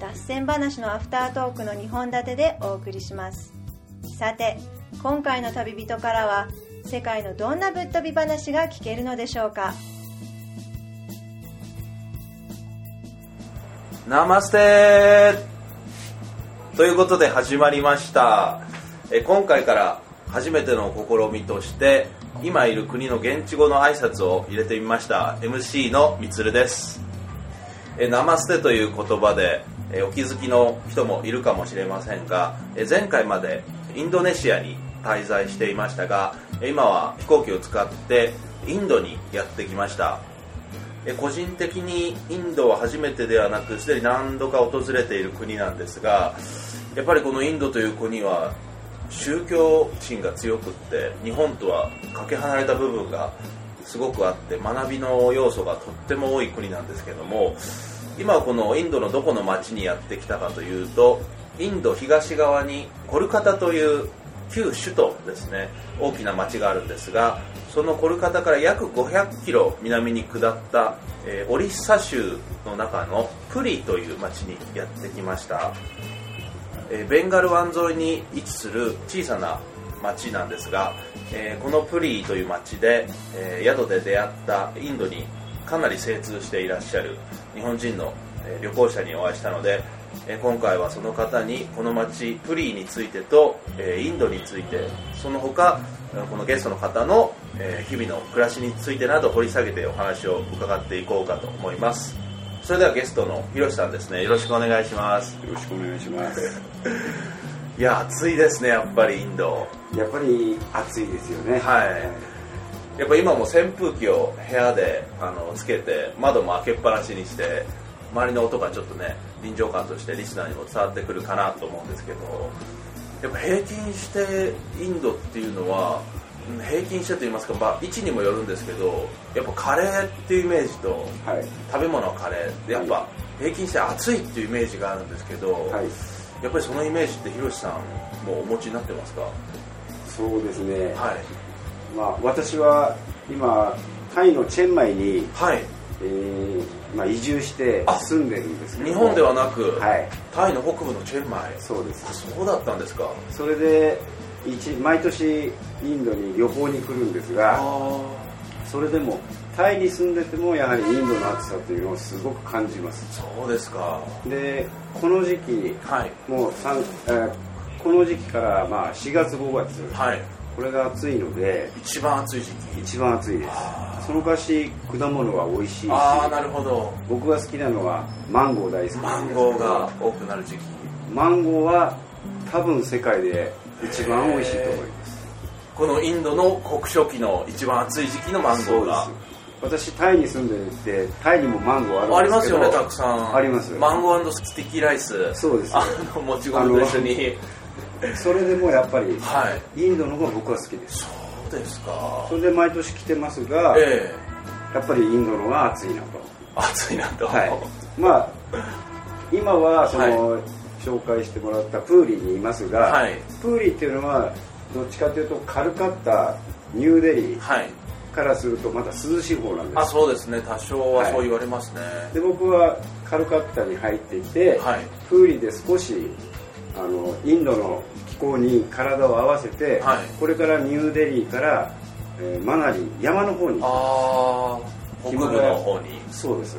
脱線話のアフタートークの2本立てでお送りします。さて今回の旅人からは世界のどんなぶっ飛び話が聞けるのでしょうか？ナマステということで始まりました。え今回から初めての試みとして今いる国の現地語の挨拶を入れてみました。MC のみつるです。えナマステという言葉でえお気づきの人もいるかもしれませんがえ前回までインドネシアに滞在していましたが今は飛行機を使ってインドにやってきました。個人的にインドは初めてではなくすでに何度か訪れている国なんですがやっぱりこのインドという国は宗教心が強くって日本とはかけ離れた部分がすごくあって学びの要素がとっても多い国なんですけども今このインドのどこの町にやってきたかというとインド東側にコルカタという旧首都ですね。大きな町があるんですがそのコルカタから約500キロ南に下った、えーオリッサ州の中のプリという町にやってきました、えーベンガル湾沿いに位置する小さな町なんですが、えーこのプリという町で、え宿で出会ったインドにかなり精通していらっしゃる。日本人の、えー旅行者にお会いしたので、えー今回はその方にこの町プリについてと、えーインドについてその他えーこのゲストの方の、えー日々の暮らしについてなど掘り下げてお話を伺っていこうかと思います。それではゲストのひろしさんですね。よろしくお願いします。よろしくお願いします。いや暑いですねやっぱりインド。やっぱり暑いですよね。はいやっぱ今も扇風機を部屋であのつけて窓も開けっぱなしにして周りの音がちょっとね臨場感としてリスナーにも伝わってくるかなと思うんですけどやっぱ平均してインドっていうのはうん平均してと言いますか、まあ、位置にもよるんですけどやっぱカレーっていうイメージとはい。食べ物はカレーでやっぱ平均して暑いっていうイメージがあるんですけど、はい。やっぱりそのイメージってひろしさんもお持ちになってますか？そうですね。はいまあ私は今タイのチェンマイに、はいえーまあ移住してあ住んでるんですけど日も。本ではなく、はい。タイの北部のチェンマイそうであす。そうだったんですかそれで一毎年インドに旅行に来るんですが、あそれでもタイに住んでてもやはりインドの暑さというのをすごく感じます。そうですかでこの時期はいもう三、えーこの時期からまあ4月5月、はいこれが暑いので一番暑い時期。一番暑いです。そのかし果物は美味しいしああなるほど。僕が好きなのはマンゴー大好きマンゴーが多くなる時期。マンゴーは多分世界で一番美味しいと思います。このインドの国書期の一番暑い時期のマンゴーが。そうです。私タイに住んでてタイにもマンゴーああるんですけどりますよねたくさん。あります。マンゴースティッキーライス。そうです。あのもち米と一緒にそれでもやっぱりはい。インドの方が僕は好きです。そうですか。それで毎年来てますが、ええ。やっぱりインドの方が暑いなと。暑いなと。はい、まあ今はその、は紹介してもらったプーリーにいますが、はい。プーリーっていうのはどっちかというとカルカッタニューデリーはい。からするとまた涼しい方なんです。あそうですね。多少はそう言われますね、で僕はカルカッタに入っていて、はい。プーリーで少しあのインドの気候に体を合わせて、はい。これからニューデリーから、えーマナリ山の方にああ北部の方に。そうです。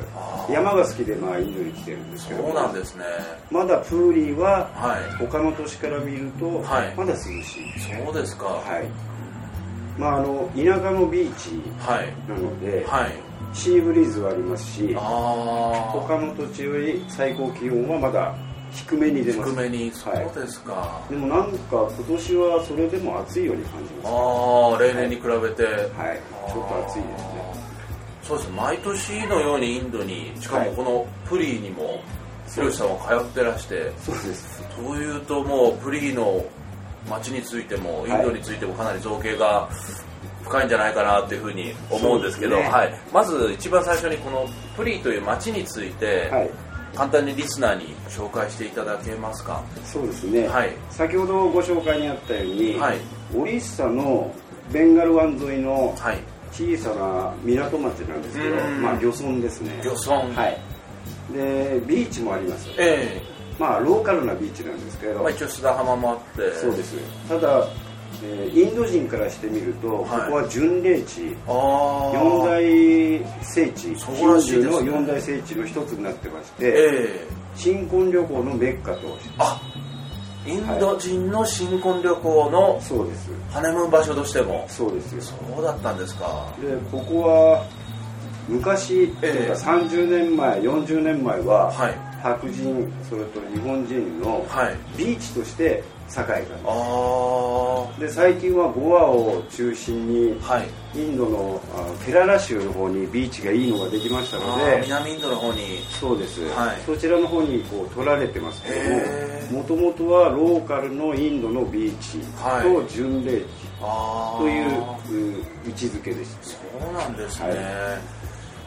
山が好きでまあインドに来てるんですけど。そうなんですね。まだプーリーははい。他の都市から見るとはい。まだ涼しい、そうですか。はい。まああの田舎のビーチはい。なので、はい。シーブリーズはありますしあ他の土地より最高気温はまだ低めに出あます。低めにそはいうですか、でもなんか今年はそれでも暑いように感じます。ああ例年に比べて、はい。ちょっと暑いですね。そうです。毎年のようにインドにしかもこのプリーにもひろしさんは通ってらして。そうです。というともうプリーの街についてもインドについてもかなり造形が深いんじゃないかなっていうふうに思うんですけどね。はい、まず一番最初にこのプリーという街について、はい簡単にリスナーに紹介していただけますか？そうですね、はい。先ほどご紹介にあったように、はい。オリッサのベンガル湾沿いのはい。小さな港町なんですけど、うん。まあ漁村ですね。漁村。はい。でビーチもありますえまあローカルなビーチなんですけど、えまあ、一応砂浜もあって。そうです。ただ、えーインド人からしてみると、はい。ここは巡礼地。四大聖地。そうらしいですね。ヒンドゥーの四大聖地の一つになってまして、ええ。新婚旅行のメッカと。あインド人の新婚旅行のそうです。ハネムーン場所としても。そうですよ。そうだったんですか。でここは昔、ええ。というか30年前40年前は、はい。白人それと日本人のはい。ビーチとして栄えたんで最近はゴアを中心にあはい。インドのあケララ州の方にビーチがいいのができましたので南インドの方に。そうです、はい。そちらの方にこう取られてますけどももともとはローカルのインドのビーチはい。と巡礼地という、う位置づけでした。そうなんですね、はい。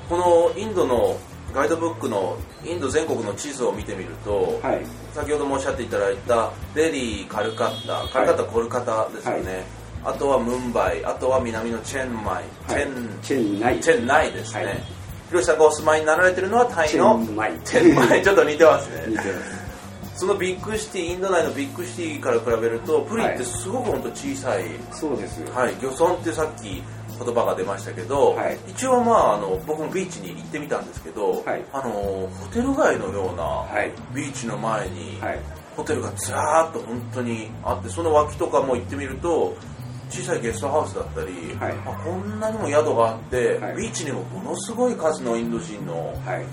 このインドのガイドブックのインド全国の地図を見てみると、はい。先ほどもおっしゃっていただいたデリーカルカッタカルカッタ、コルカタですよね、あとはムンバイあとは南のチェンマイ、チェンチェンナイ。チェンナイですね、はい。ひろしさんがお住まいになられてるのはタイのチェンマイ。チェンマイ。ちょっと似てますね。似てます。そのビッグシティインド内のビッグシティから比べるとプリってすごく本当小さい、そうですはい、漁村ってさっき言葉が出ましたけど、はい。一応まああの僕もビーチに行ってみたんですけど、はい。あのホテル街のようなはい。ビーチの前にはい。ホテルがずらーっと本当にあってその脇とかも行ってみると小さいゲストハウスだったり、はい。あこんなにも宿があって、はい。ビーチにもものすごい数のインド人のはい。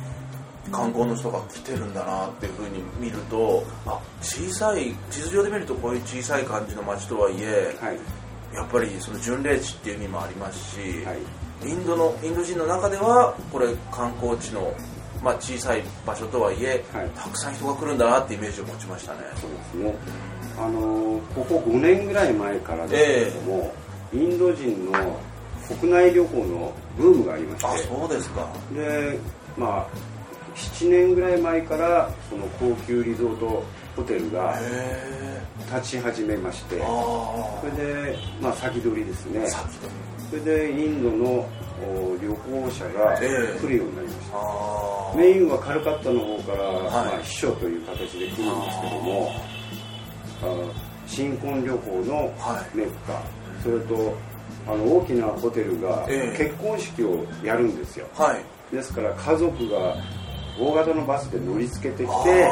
観光の人が来てるんだなっていうふうに見るとあ小さい地図上で見るとこういう小さい感じの街とはいえ、はいやっぱりその巡礼地っていう意味もありますし、はい。インドのインド人の中ではこれ観光地の、まあ、小さい場所とはいえ、はい。たくさん人が来るんだなってイメージを持ちましたね。そうですね。あのここ5年ぐらい前からですけれども、インド人の国内旅行のブームがありまあして。そうですか。でまあ7年ぐらい前からその高級リゾートホテルがへ立ち始めましてそれで、まあ、先取りですね。それでインドのお旅行者がええ。来るようになりました、あメインはカルカッタの方から、い。まあ、秘書という形で来るんですけどもあ新婚旅行のはメッカ、それとあの大きなホテルがええ。結婚式をやるんですよ。はい。ですから家族が大型のバスで乗り付けてきて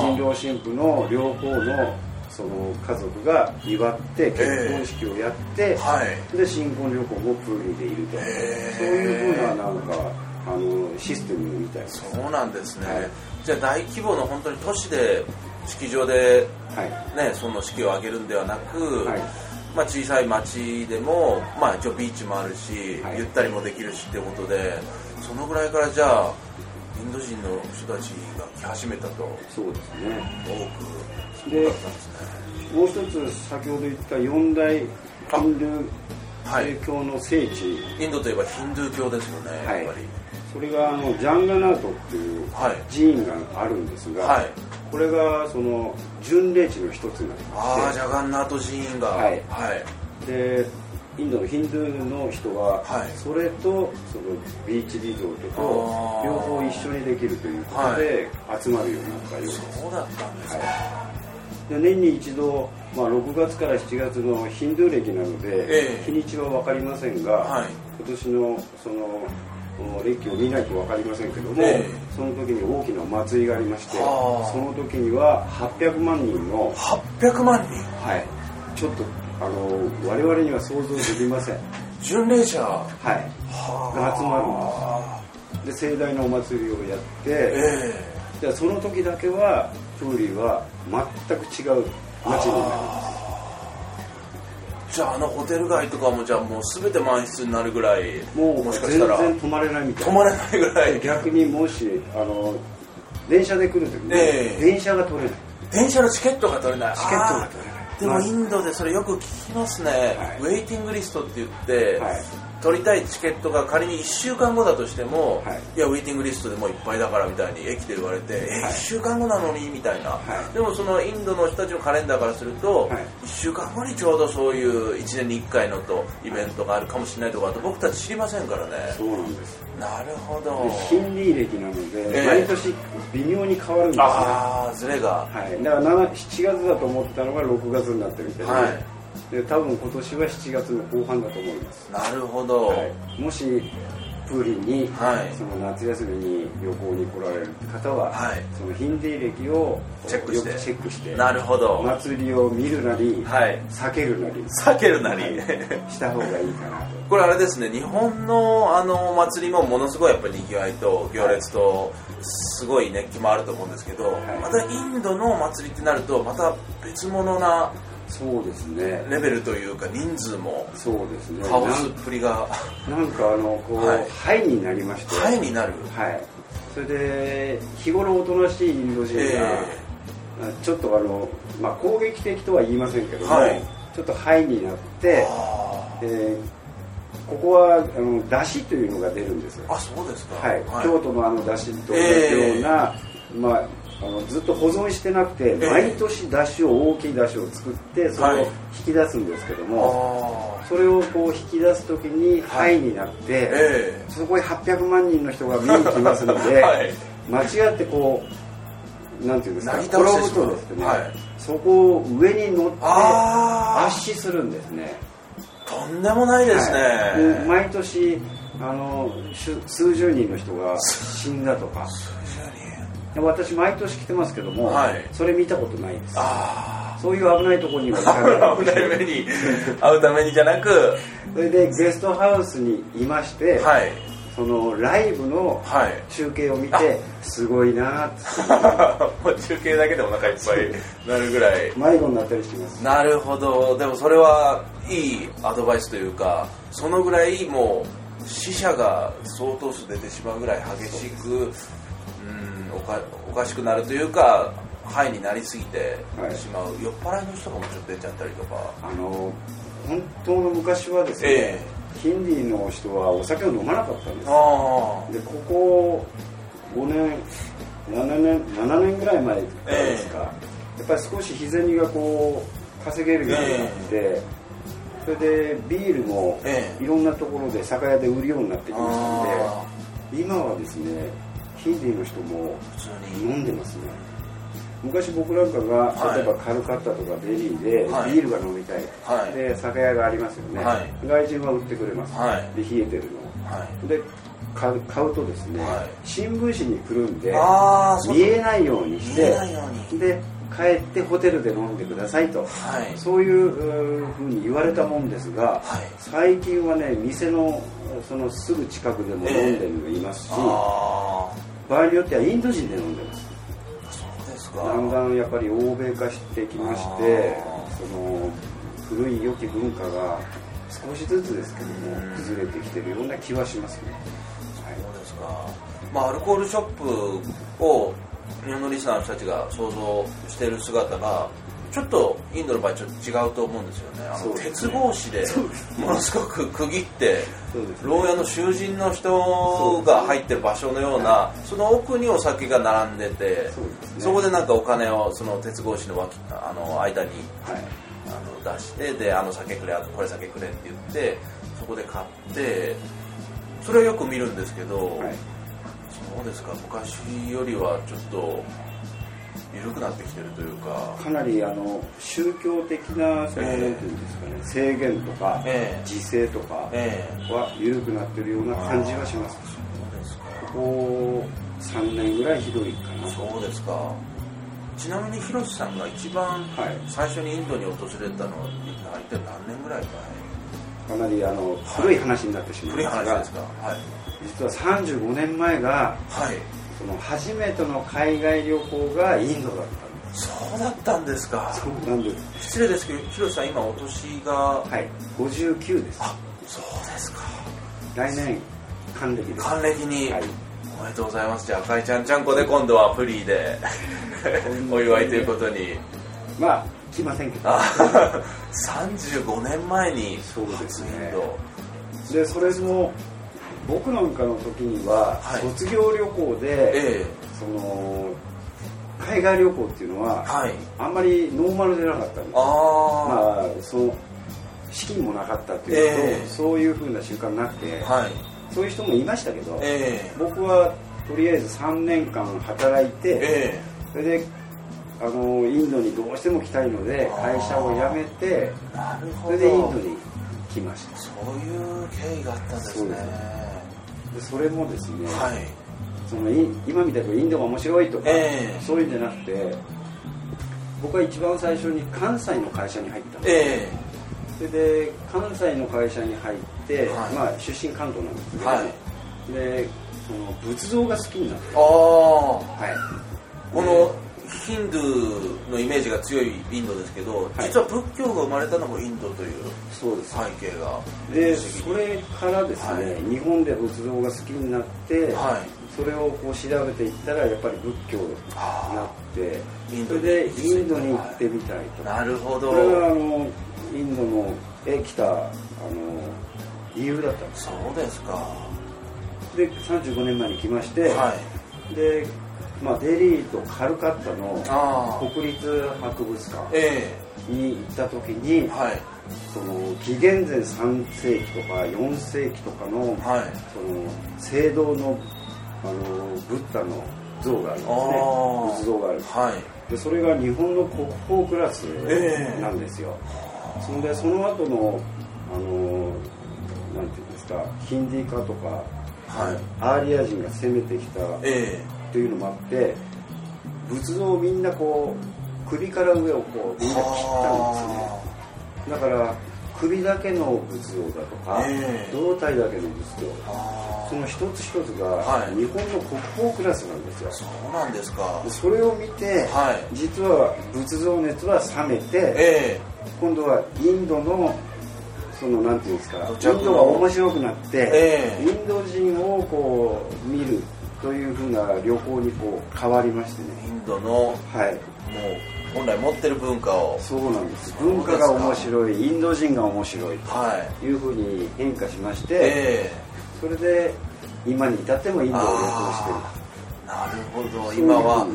新郎新婦の両方のその家族が祝って結婚式をやって、はい。で新婚旅行もプールでいると。へー。そういうふうななんかあのシステムみたいですそうなんですね、はい。じゃあ大規模の本当に都市で式場ではい。ねその式を挙げるんではなく、はい。まあ、小さい町でも、まあ、一応ビーチもあるし、はい。ゆったりもできるしってことでそのぐらいからじゃあインド人の人たちが来始めたと。そうですね。多くでね。もう一つ先ほど言った四大ヒンドゥはい。ー教の聖地、インドといえばヒンドゥー教ですよね、はい。やっぱり。それがあのジャンガナートっていうはい。寺院があるんですが、はい。これがその巡礼地の一つになってまああしてジャガンナート寺院が。はい。はい。でインドのヒンドゥーの人は、はい。それとそのビーチリゾートと両方一緒にできるということで集まるようになったようです、そうだったんですね、で年に一度、まあ、6月から7月のヒンドゥー暦なので、ええ。日にちは分かりませんが、はい。今年のそのお暦を見ないと分かりませんけども、ええ。その時に大きなお祭りがありましてはあその時には800万人の、800万人。はい、ちょっとあの我々には想像できません、巡礼者。はい、はが集まるんですで盛大なお祭りをやって、えでその時だけはプーリーは全く違う街になります。えじゃああのホテル街とかもじゃあもう全て満室になるぐらいもう全もしかしたら。然泊まれないみたい泊まれないぐらい。逆にもしあの電車で来る時に、ええ。電車が取れない。電車のチケットが取れない。チケットが取れないでもインドでそれよく聞きますね、はい。ウェイティングリストって言って、はい取りたいチケットが仮に1週間後だとしても、はい。い、やウェイティングリストでもういっぱいだからみたいに駅で言われて、えはい。1週間後なのにみたいな、はい。でもそのインドの人たちのカレンダーからすると、はい。1週間後にちょうどそういう1年に1回のとイベントがあるかもしれないとかあと僕たち知りませんからね。そうなんです。なるほでど。ヒンディー歴なので、ええ。毎年微妙に変わるんですねああズレが。はい、だから7 7月だと思ってたのが6月になってるみたいで,、はいで多分今年は7月の後半だと思います、なるほど、はい、もしプーリンに、はい。その夏休みに旅行に来られる方は、はい。そのヒンディー歴をチェックして。チェックしてなるほど。祭りを見るなり、はい。避けるなり避けるなり。した方がいいかなと。これあれですね日本のあのお祭りもものすごいやっぱりにぎわいと行列とすごい熱気もあると思うんですけど、い。またインドのお祭りってなるとまた別物なそうですね。レベルというか人数もそうですね。カオスっぷりが。なんかあのこう、はい。ハイになりまして。ハイになる。はい、それで日頃おとなしいインド人が、えちょっとあの、まあ、攻撃的とは言いませんけども、はい。ちょっとハイになって、あえーここはあの出汁というのが出るんですよ。ー、あそうですか。はい。京都のあの出汁と同じような、まああのずっと保存してなくて、ええ。毎年出汁を大きい出汁を作ってそれをはい。引き出すんですけども、あそれをこう引き出す時にはい。になって、そこへ800万人の人が見に来ますので、はい。間違ってこうなんていうんですか転ぶとですね、はい。そこを上に乗って圧死するんですね。とんでもないですね、毎年あの数十人の人が死んだとかで私毎年来てますけども、はい。それ見たことないです。あそういう危ないところには行かない。あ 危ない目に会うためにじゃなくそれでゲストハウスにいまして、はい。そのライブのはい。中継を見てすごいなって。もう中継だけでお腹いっぱいなるぐらい。迷子になったりします。なるほど。でもそれはいいアドバイスというかそのぐらいもう死者が相当数出てしまうぐらい激しくうんおかおかしくなるというか肺になりすぎてはい。しまう、酔っ払いの人とかもちょっと出ちゃったりとか。あの本当の昔はですね、えヒンディーの人はお酒を飲まなかったんです。あでここ5年7年7年ぐらい前からですか、やっぱり少し日銭がこう稼げるようになって、それでビールもええ。いろんなところで酒屋で売るようになってきましたのあで今はですねヒンディーの人も普通に飲んでますね。昔僕なんかがはい。例えばカルカッタとかデリーではい。ビールが飲みたい、はい。で酒屋がありますよね、はい。外人は売ってくれます、はい。で冷えてるの。はい。で買う買うとですね、はい。新聞紙にくるんで見えないようにしてで帰ってホテルで飲んでくださいと、はい。そういうふうに言われたもんですが、はい。最近はね店のそのすぐ近くでも飲んでるのがいますし、あ場合によってはインド人で飲んでます。あそうですか。だんだんやっぱり欧米化してきましてその古い良き文化が少しずつですけどもうん。崩れてきてるような気はしますね、そうですか、まあ、アルコールショップを日本のリスナーの人たちが想像している姿がちょっとインドの場合ちょっと違うと思うんですよね。あの鉄格子でものすごく区切ってね。牢屋の囚人の人が入ってる場所のようなその奥にお酒が並んでてね。そこでなんかお金をその鉄格子の脇あの間にはい。あの出してであの酒くれあとこれ酒くれって言ってそこで買ってそれはよく見るんですけど、はいそうですか。昔よりはちょっと緩くなってきてるというか。かなりあの宗教的なその、ええなんていうんですかね制限とか、ええ。自制とかええ。は緩くなってるような感じはします。そうですか。ここ3年ぐらいひどいかな。そうですか。ちなみに広瀬さんが一番はい。最初にインドに訪れたのは一体何年ぐらい前？かなりあの古い話になってしまうん古いですが、話ですか。はい実は35年前がはい。その初めての海外旅行がインドだったんです。そうだったんですか。そうなんです。失礼ですけど広瀬さん今お年が？はい。59です。あそうですか。来年還暦です。還暦に、はい。おめでとうございます。じゃあ赤いちゃんちゃんこで今度はプリーで お祝いということに。まあ来ませんけど。あ35年前にそうですね。初インド。でそれも僕なんかの時には、はい。卒業旅行で、えその海外旅行っていうのは、えはい。あんまりノーマルでなかったんですまあその資金もなかったっていうのと、ええ。そういうふうな習慣なくて、はい。そういう人もいましたけど、え僕はとりあえず3年間働いて、ええ。それであのインドにどうしても来たいので会社を辞めてえなるほど。それでインドに来ました。そういう経緯があったんですねでそれもですね、はい。そのい今みたいにインドが面白いとか、ええ。そういうんじゃなくて僕は一番最初に関西の会社に入ったんです、え。それで関西の会社に入って、はい。まあ、出身関東なんですけど、はい。でその仏像が好きになってえああ。はい。このヒンドゥーのイメージが強いインドですけど、はい。実は仏教が生まれたのもインドという背景が。でそれからですね、はい。日本で仏像が好きになって、はい。それをこう調べていったらやっぱり仏教になってそれでインドに行ってみたいと。なるほど。これがあのインドのへ来たあの理由だったんです。そうですか。で35年前に来まして、はい。で、まあ、デリーとカルカッタの国立博物館えに行った時にえはい。その紀元前3世紀とか4世紀とかのはい。その聖堂のあのブッダの像があるんですあねー。仏像がある。はい。でそれが日本の国宝クラスええ。なんですよ、そんでその後のあのなんていうんですかヒンディー化とかはい。アーリア人が攻めてきたえというのもあって仏像をみんなこう首から上をこうみんな切ったんですね。だから首だけの仏像だとか、ええ。胴体だけの仏像。あ。その一つ一つがはい。日本の国宝クラスなんですよ、そうなんですか。でそれを見て、はい。実は仏像熱は冷めて、え今度はインドのそのなんていうんですかインドが面白くなって、ええ。インド人をこう見るというふうな旅行にこう変わりましてね。えインドのもうはい本来持ってる文化を。そうなんです。文化が面白いインド人が面白いはい。というふうに変化しまして、えそれで今に至ってもインえドを旅行してるなるほど。今は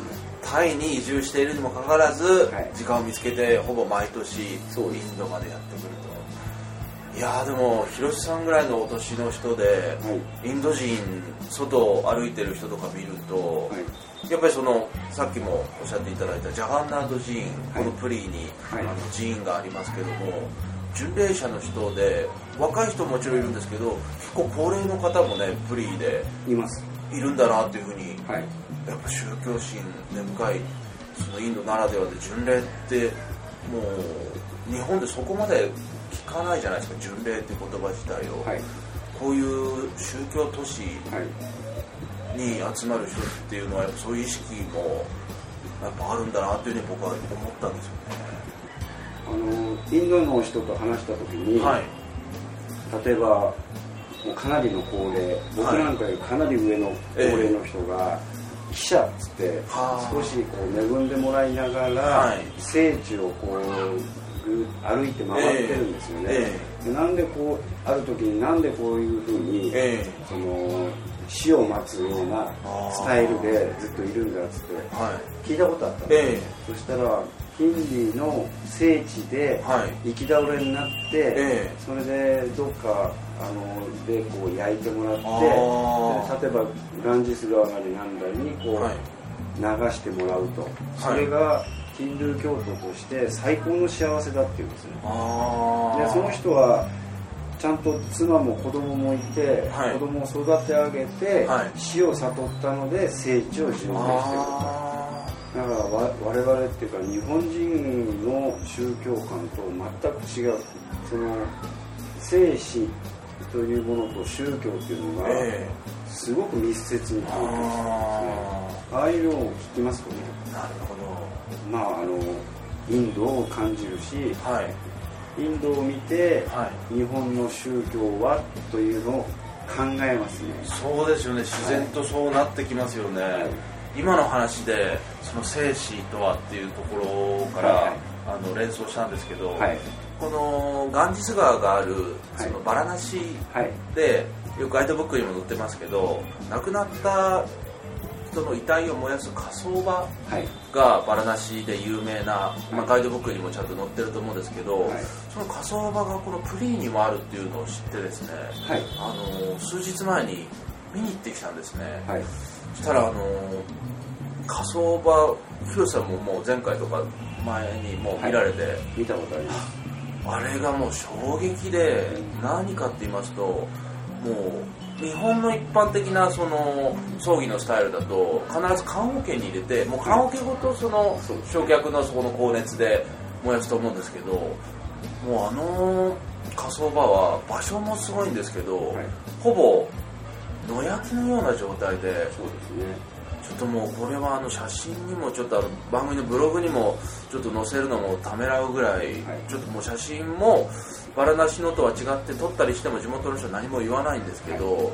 タイに移住しているにもかかわらず、はい。時間を見つけてほぼ毎年インドまでやっていやーでも広瀬さんぐらいのお年の人で、はい。インド人外を歩いてる人とか見ると、はい。やっぱりそのさっきもおっしゃっていただいたジャガンナード寺院、はい。このプリーに、はい。あの寺院がありますけども巡礼者の人で若い人ももちろんいるんですけど結構高齢の方もねプリーでいます。いるんだなっていうふうにはい。やっぱ宗教心根深いそのインドならではで巡礼ってもう日本でそこまで聞かないじゃないですか巡礼って言葉自体を、はい。こういう宗教都市はい。に集まる人っていうのはやっぱそういう意識もやっぱあるんだなっていうふうに僕は思ったんですよあのインドの人と話した時に、ねはい。例えばもうかなりの高齢僕なんかよりかなり上の高齢の人が、記者っつってはあ。少しこう恵んでもらいながら、はい。聖地をこうぐ歩いて回ってるんですよね、えでなんでこうある時になんでこういうふうに、えその死を待つようなスタイルでずっといるんだっつっては聞いたことあったんでえそしたらヒンディーの聖地ではい。行き倒れになって、ええ。それでどっかあのでこう焼いてもらって例えばガンジス川なりなんだりにこう、はい。流してもらうと、それがヒンドゥー教徒として最高の幸せだっていうんですね。でその人はちゃんと妻も子供もいて、はい。子供を育て上げて、はい。死を悟ったので聖地を巡礼してるとあだからわ我々っていうか日本人の宗教観と全く違うその生死というものと宗教っていうのがえすごく密接にー関係してるんですね。あああいうのを聞きますとね。ーなるほまああのインドを感じるしどはい。インドを見てはい。日本の宗教はというのを考えますね。そうですよね。自然とそうなってきますよね、はい、今の話でその生死とはっていうところから、はい、あの連想したんですけど、はい、このガンジス川があるそのバラナシで、よくガイドブックにも載ってますけど亡くなった人の遺体を燃やす火葬場がバラナシで有名な、まあ、ガイドブックにもちゃんと載ってると思うんですけど、その火葬場がこのプリーにもあるっていうのを知ってですね、あの数日前に見に行ってきたんですね、そしたらあの火葬場広瀬さんももう前回とか前にもう見られて、見たことあります。あれがもう衝撃で何かって言いますともう日本の一般的なその葬儀のスタイルだと必ず棺桶に入れてもう棺桶ごとその焼却のそこの高熱で燃やすと思うんですけどもうあの火葬場は場所もすごいんですけど、ほぼ野焼きのような状態でそうですね。ちょっともうこれはあの写真にもちょっとあの番組のブログにもちょっと載せるのもためらうぐらい、ちょっともう写真もバラなしのとは違って撮ったりしても地元の人は何も言わないんですけど、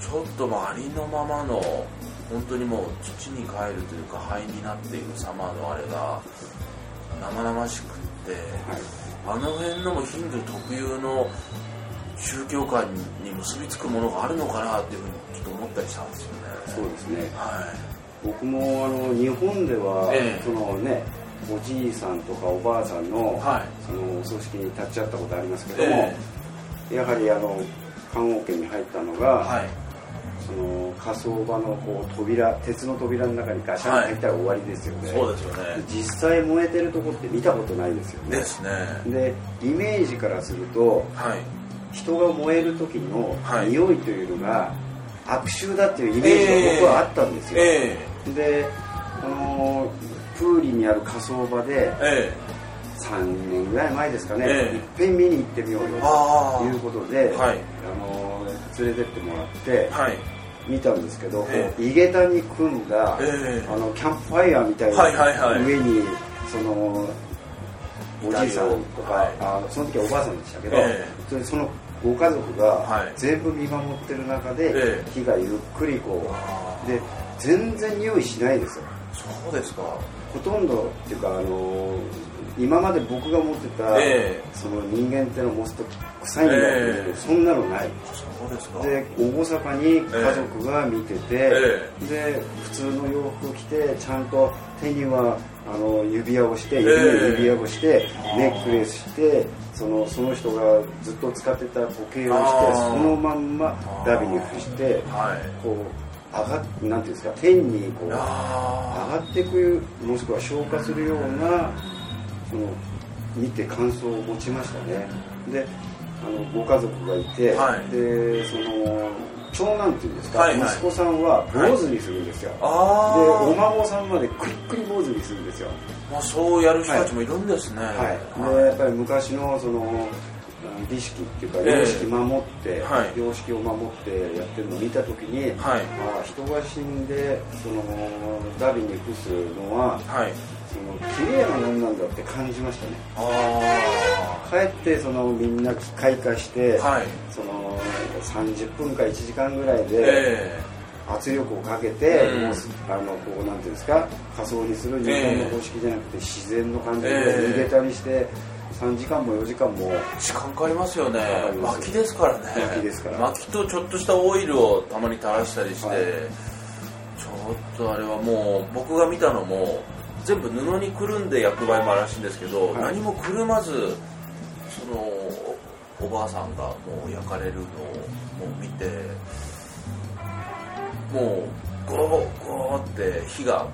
ちょっとありのままの本当にもう土に帰るというか灰になっていく様のあれが生々しくって、あの辺のもヒンドゥー特有の宗教観に結びつくものがあるのかなっていうふうにちょっと思ったりしたんですよね。そうですね、はい、僕もあの日本では、ええ、そのねおじいさんとかおばあさんのはい、そのお葬式に立ち会ったことありますけども、え、やはりあの棺桶に入ったのが、はい、その火葬場のこう扉鉄の扉の中にガシャン入ったら終わりですよね、そうですよね。実際燃えてるとこって見たことないですよね。ですね。でイメージからすると、はい、人が燃える時の匂いというのが、悪臭だっていうイメージが僕はあったんですよ、えー、であのプーリにある火葬場で、えー、3年ぐらい前ですかね、えー、いっぺん見に行ってみようよということで、はい、あの連れてってもらって、はい、見たんですけど、えー、井桁に組んだ、えー、あのキャンプファイヤーみたいな上に、そのおじいさんとか、はい、あその時はおばあさんでしたけど、えー、そのご家族が全部見守ってる中で火がゆっくりこうで全然匂いしないですよ。そうですかほとんどっていうかあの今まで僕が持ってた、えー、その人間ってのを持つと臭いんだけど、えー、そんなのない。そうですか。で厳かに家族が見てて、えー、で普通の洋服着てちゃんと手にはあの指輪をして指指輪をしてネックレスしてそのその人がずっと使ってた時計をしてそのまんまダビに付して、こう上がなんていうんですか天にこう上がっていくもしくは消化するようなその見て感想を持ちましたね。であのご家族がいて、はい、でその長男っていうんですか、はいはい、息子さんは坊主にするんですよ、はい、でお孫さんまでくりくり坊主にするんですよ。まあそうやる人たちもいるんですね。はい、はい、でやっぱり昔のその儀式っていうか様式守って、えー、様式を守ってやってるのを見た時に、はい、あ人が死んでそのダビに付すのは、はい、その綺麗なもんなんだって感じましたね。帰ってそのみんな開花して、はい、その30分か1時間ぐらいで、圧力をかけて、うあのこうなんていうんですか仮想にする日本の方式じゃなくて自然の感じで逃げたりして。3時間も4時間も。時間かかりますよね。薪ですからね。薪ですから。薪とちょっとしたオイルをたまに垂らしたりして、はい、ちょっとあれはもう僕が見たのも全部布にくるんで焼く場合もあるらしいんですけど、はい、何もくるまずそのおばあさんがもう焼かれるのをもう見てもうゴロゴロって火が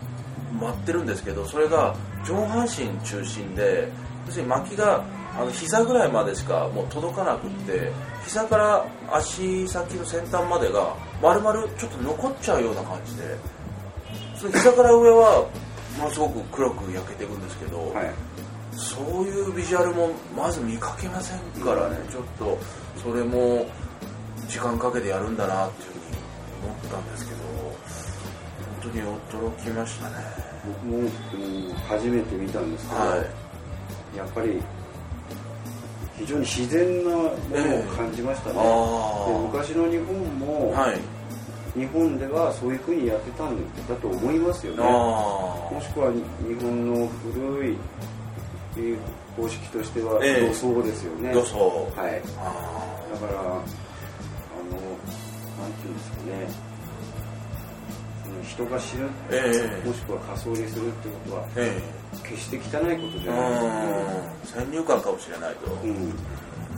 舞ってるんですけどそれが上半身中心で要するに薪があの膝ぐらいまでしかもう届かなくって膝から足先の先端までが丸々ちょっと残っちゃうような感じでその膝から上はものすごく黒く焼けていくんですけど、はい、そういうビジュアルもまず見かけませんからね、うん、ちょっとそれも時間かけてやるんだなっていうふうに思ったんですけど本当に驚きましたね。僕も、うん、初めて見たんですけど、はい、やっぱり非非常に自然なものを感じましたね、え。ー。で昔の日本も、はい。日本ではそういうふうにやってたんだと思いますよね。あもしくはに日本の古いえー方式としてはええ。予想ですよね、予想。はい。あだからあのなんていうんですかね。人が死ぬ、ええ。もしくは仮装にするってことはーえ決して汚いことじえゃない。ですうん。先入観かもしれないと、うん。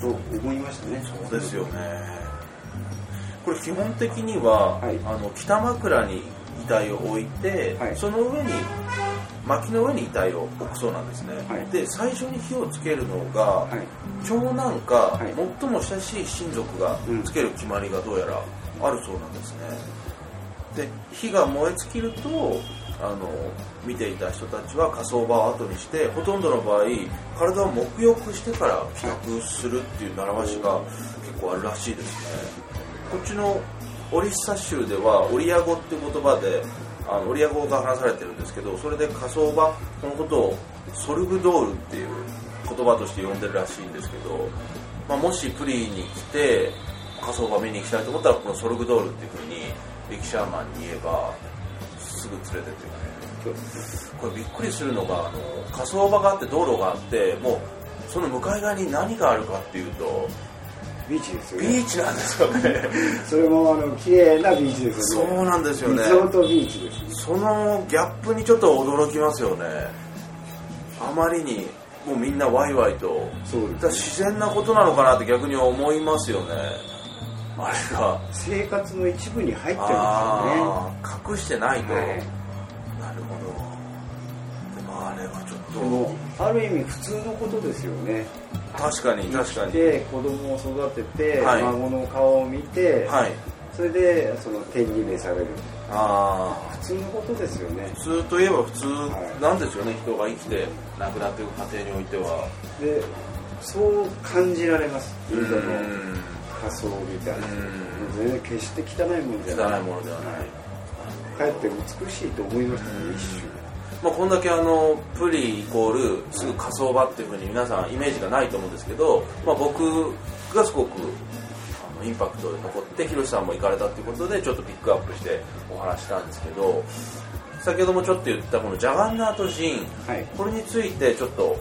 と思いましたね。そうですよね。これ基本的には、はい。あの北枕に遺体を置いて、はい。その上に薪の上に遺体を置くそうなんですね、はい。で最初に火をつけるのが、はい。長男か、はい。最も親しい親族がうん。つける決まりがどうやらあるそうなんですね。で火が燃え尽きるとあの見ていた人たちは火葬場を後にしてほとんどの場合体を沐浴してから帰宅するっていう習わしが結構あるらしいですね。こっちのオリッサ州ではオリア語っていう言葉であのオリア語が話されてるんですけどそれで火葬場そのことをソルグドールっていう言葉として呼んでるらしいんですけど、まあ、もしプリーに来て火葬場見に行きたいと思ったらこのソルグドールっていうふうにリキシャーマンに言えばすぐ連れてってくれる。これびっくりするのがあの火葬場があって道路があってもうその向かい側に何があるかっていうとビーチですよビねーチなんですよね。それもあの綺麗なビーチですよね。そうなんですよね。リゾートビーチですそのギャップにちょっと驚きますよね。あまりにもうみんなワイワイとそうだからです、自然なことなのかなって逆に思いますよね。あれが。生活の一部に入ってるんですよね。隠してないと、はいれはちょっとでもある意味普通のことですよね。確かに確かに。で子供を育てて、はい。孫の顔を見て、はい。それでその天に召される。ああ普通のことですよね。普通といえば普通はい。なんですよね、人が生きて亡くなっていく過程においては。でそう感じられます。インドのうん仮装みたいな。うん。全然決して汚いものじゃない。汚いものではない、かえって美しいと思いましたね一瞬まあ、こんだけあのプリイコールすぐ火葬場っていうふうに皆さんイメージがないと思うんですけど、まあ、僕がすごくあのインパクトで残ってヒロシさんも行かれたっていうことでちょっとピックアップしてお話したんですけど先ほどもちょっと言ったこのジャガンナート寺院はい。これについてちょっと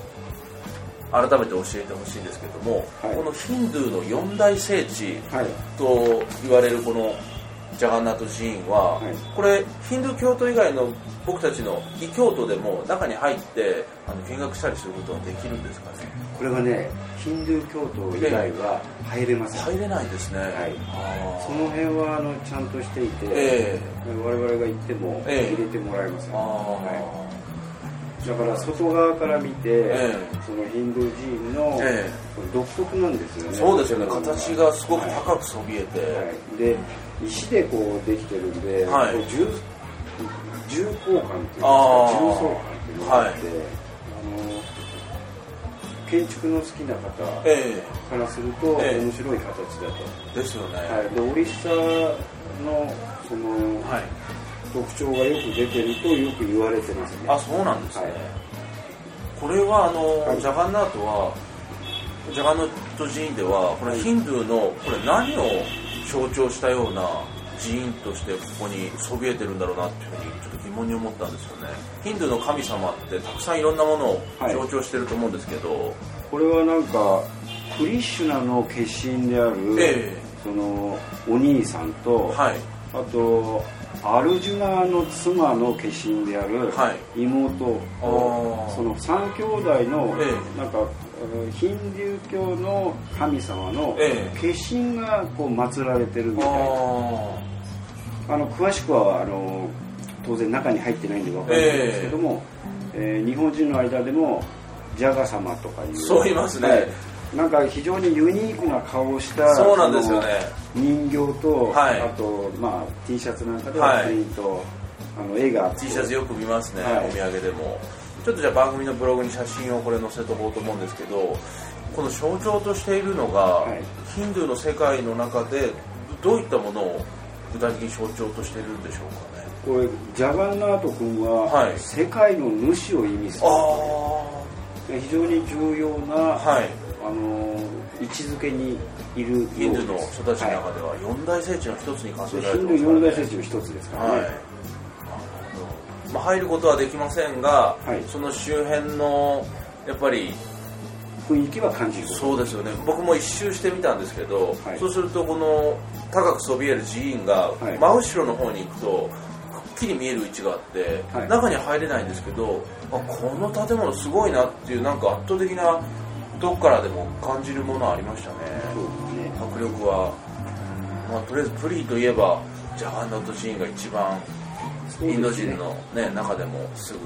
改めて教えてほしいんですけども、はい。このヒンドゥーの四大聖地はい。と言われるこのジャガンナート寺院は、はい。これヒンドゥー教徒以外の僕たちの異教徒でも中に入ってあの見学したりすることはできるんですかね？これはねヒンドゥー教徒以外は入れません、入れないですね、い。あー。その辺はあのちゃんとしていて、え我々が行ってもええ。入れてもらえません、あー、はだから外側から見て、えそのヒンドゥー寺院のえ独特なんですよね。そうですよね。形がすごくはい高くそびえて、はい。で石でこうできてるんで、はい。重重厚感っていうんですか重層感っていうのがあって、あの建築の好きな方えからするとええ。面白い形だと、えですよね。はい、でオリッサのそのはい。特徴がよく出てるとよく言われてますね。あそうなんですね、はい。これはあの、はい。ジャガンナートはジャガンナート寺院ではこれはいヒンドゥーのこれ何を象徴したような寺院としてここにそびえてるんだろうなっていうふうにちょっと疑問に思ったんですよね。ヒンドゥーの神様ってたくさんいろんなものをはい。象徴してると思うんですけど、これはなんかクリシュナの化身である、えそのお兄さんと、はい。あとアルジュナの妻の化身であるはい。妹と、あー。その三兄弟の、ええ。なんかうんヒンドゥー教の神様のえ化身がこう祀られてるみたいな、ああの詳しくはあの当然中に入ってないんでわからないんですけども、えー日本人の間でもジャガ様とかいうそう言いますね。はい。なんか非常にユニークな顔をしたそうなんですよね。人形と、はい。あと、まあ、T シャツなんかでははい。プリント、あの絵が T シャツよく見ますね、はい。お土産でもちょっとじゃあ番組のブログに写真をこれ載せとこうと思うんですけどこの象徴としているのが、はい。ヒンドゥーの世界の中でどういったものを具体的に象徴としているんでしょうかね。これジャガンナート君は、はい。世界の主を意味する。あ非常に重要な、あはい。ああの位置づけにいるヒンドゥーの人たちの中では四大聖地の一つに数えられてますヒンドゥー四大聖地の一つですからね、はいまあ、入ることはできませんが、はい。その周辺のやっぱり雰囲気は感じる。そうですよね。僕も一周してみたんですけど、はい。そうするとこの高くそびえる寺院がはい。真後ろの方に行くとくっきり見える位置があって、はい。中に入れないんですけどあこの建物すごいなっていうなんか圧倒的などっからでも感じるものありましたね。ね。迫力は、まあ、とりあえずプリーといえばジャガンナト寺院が一番ね。インド人の、ね、中でもすぐ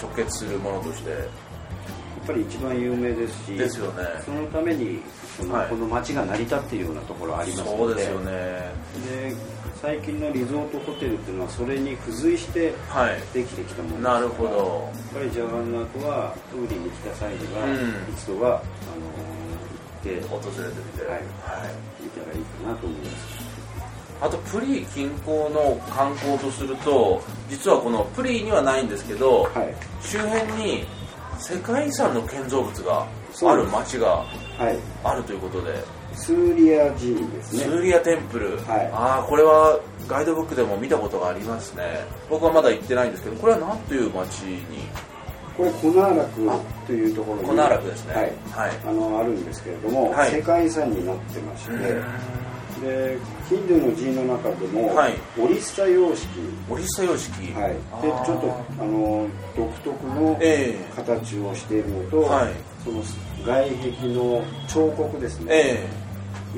直結するものとして。やっぱり一番有名ですしですよね。そのためにその、はい。この街が成り立っているようなところありますので。そうですよね。で最近のリゾートホテルっていうのはそれに付随してはい。できてきたものですからなるほど。やっぱりジャガンナートはトーリーに来た際には、うん。一度はあの行って訪れてみて、はい。はい。みたらいいかなと思いますあとプリー近郊の観光とすると実はこのプリーにはないんですけど、はい。周辺に世界遺産の建造物がある町がはい。あるということで。スーリア寺院ですね。スーリアテンプル、はい。ああこれはガイドブックでも見たことがありますね。僕はまだ行ってないんですけどこれは何という町に？これコナーラクというところにコナーラクですね。はい。はい。あのあるんですけれども、はい。世界遺産になってまして、でヒンドゥーの寺院の中でも、はい。オリッサ様式。オリッサ様式。はい、でちょっとあの独特のえ形をしているのと、はい。その外壁の彫刻ですえね、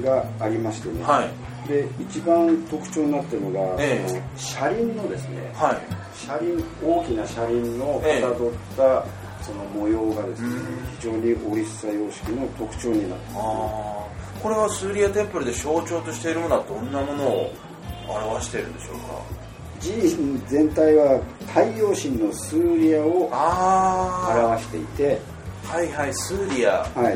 えがありましてね、えはい。で一番特徴になっているのが、ええ。その車輪のですねはい。車輪大きな車輪のかたどった、その模様がですね、非常にオリッサ様式の特徴になってます、あこれはスーリアテンプルで象徴としているものはどんなものを表しているんでしょうか？寺院全体は太陽神のスーリアを表していて、はいはいスーリア。は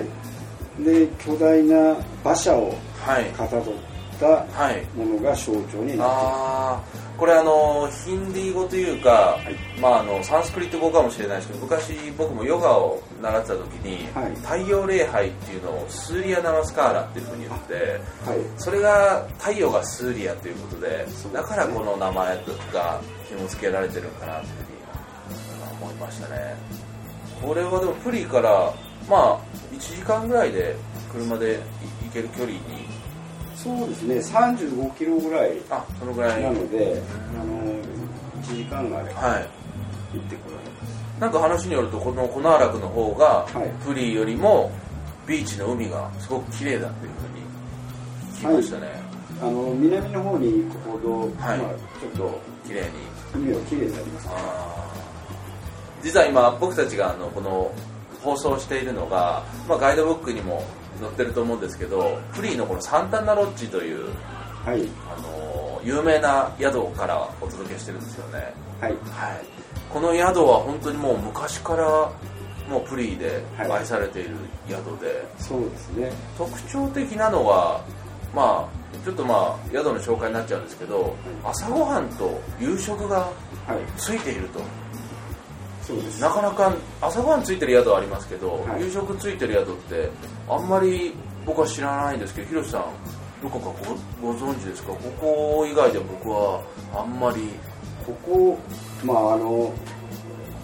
い、で巨大な馬車をはい。かたどったはい。ものが象徴になっている。ああこれあのヒンディー語というか、い。まああのサンスクリット語かもしれないですけど昔僕もヨガを習ってた時に、はい。太陽礼拝っていうのをスーリアナマスカーラっていうふうに言ってはい。それが太陽がスーリアということでね。だからこの名前が紐付けられてるのかなというふうに思いましたね。これはでもプリからまあ1時間ぐらいで車で行ける距離に。そうですね。35キロぐらいあそのぐらい。なのであの1時間があればはい。行ってこられますなんか話によるとこのコナーラクの方がはい。プリーよりもビーチの海がすごく綺麗だっていうふうに聞きましたね、あの南の方に行くほど、はい。まあ、ちょっと綺麗に。海は綺麗になりますあー。実は今僕たちがあのこの放送しているのが、まあ、ガイドブックにも載ってると思うんですけどプリーのこのサンタンナロッジというはい。あの有名な宿からお届けしてるんですよね。はい。はい、この宿は本当にもう昔からもうプリーではい。愛されている宿で、そうですね。特徴的なのはまあちょっとまあ宿の紹介になっちゃうんですけど、朝ごはんと夕食がはい。ついていると。そうです。なかなか朝ごはんついてる宿はありますけど、はい。夕食ついてる宿ってあんまり僕は知らないんですけどひろしさんどこかごご存知ですか？ここ以外で僕はあんまりここまああの